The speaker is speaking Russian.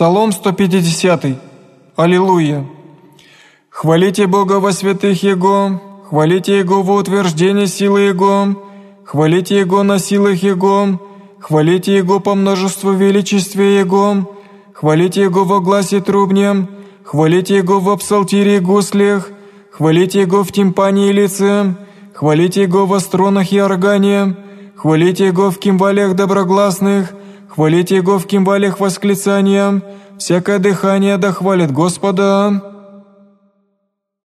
Псалом 150. Аллилуйя. Хвалите Бога во святых Его, хвалите Его во утверждении силы Его, хвалите Его на силах Его, хвалите Его по множеству величестве Его, хвалите Его во гласе трубнем, хвалите Его в псалтире и гуслях, хвалите Его в тимпане и лице, хвалите Его во струнах и органе, хвалите Его в кимвалях доброгласных, Хвалите Его в кимвалях восклицанием, всякое дыхание да хвалит Господа.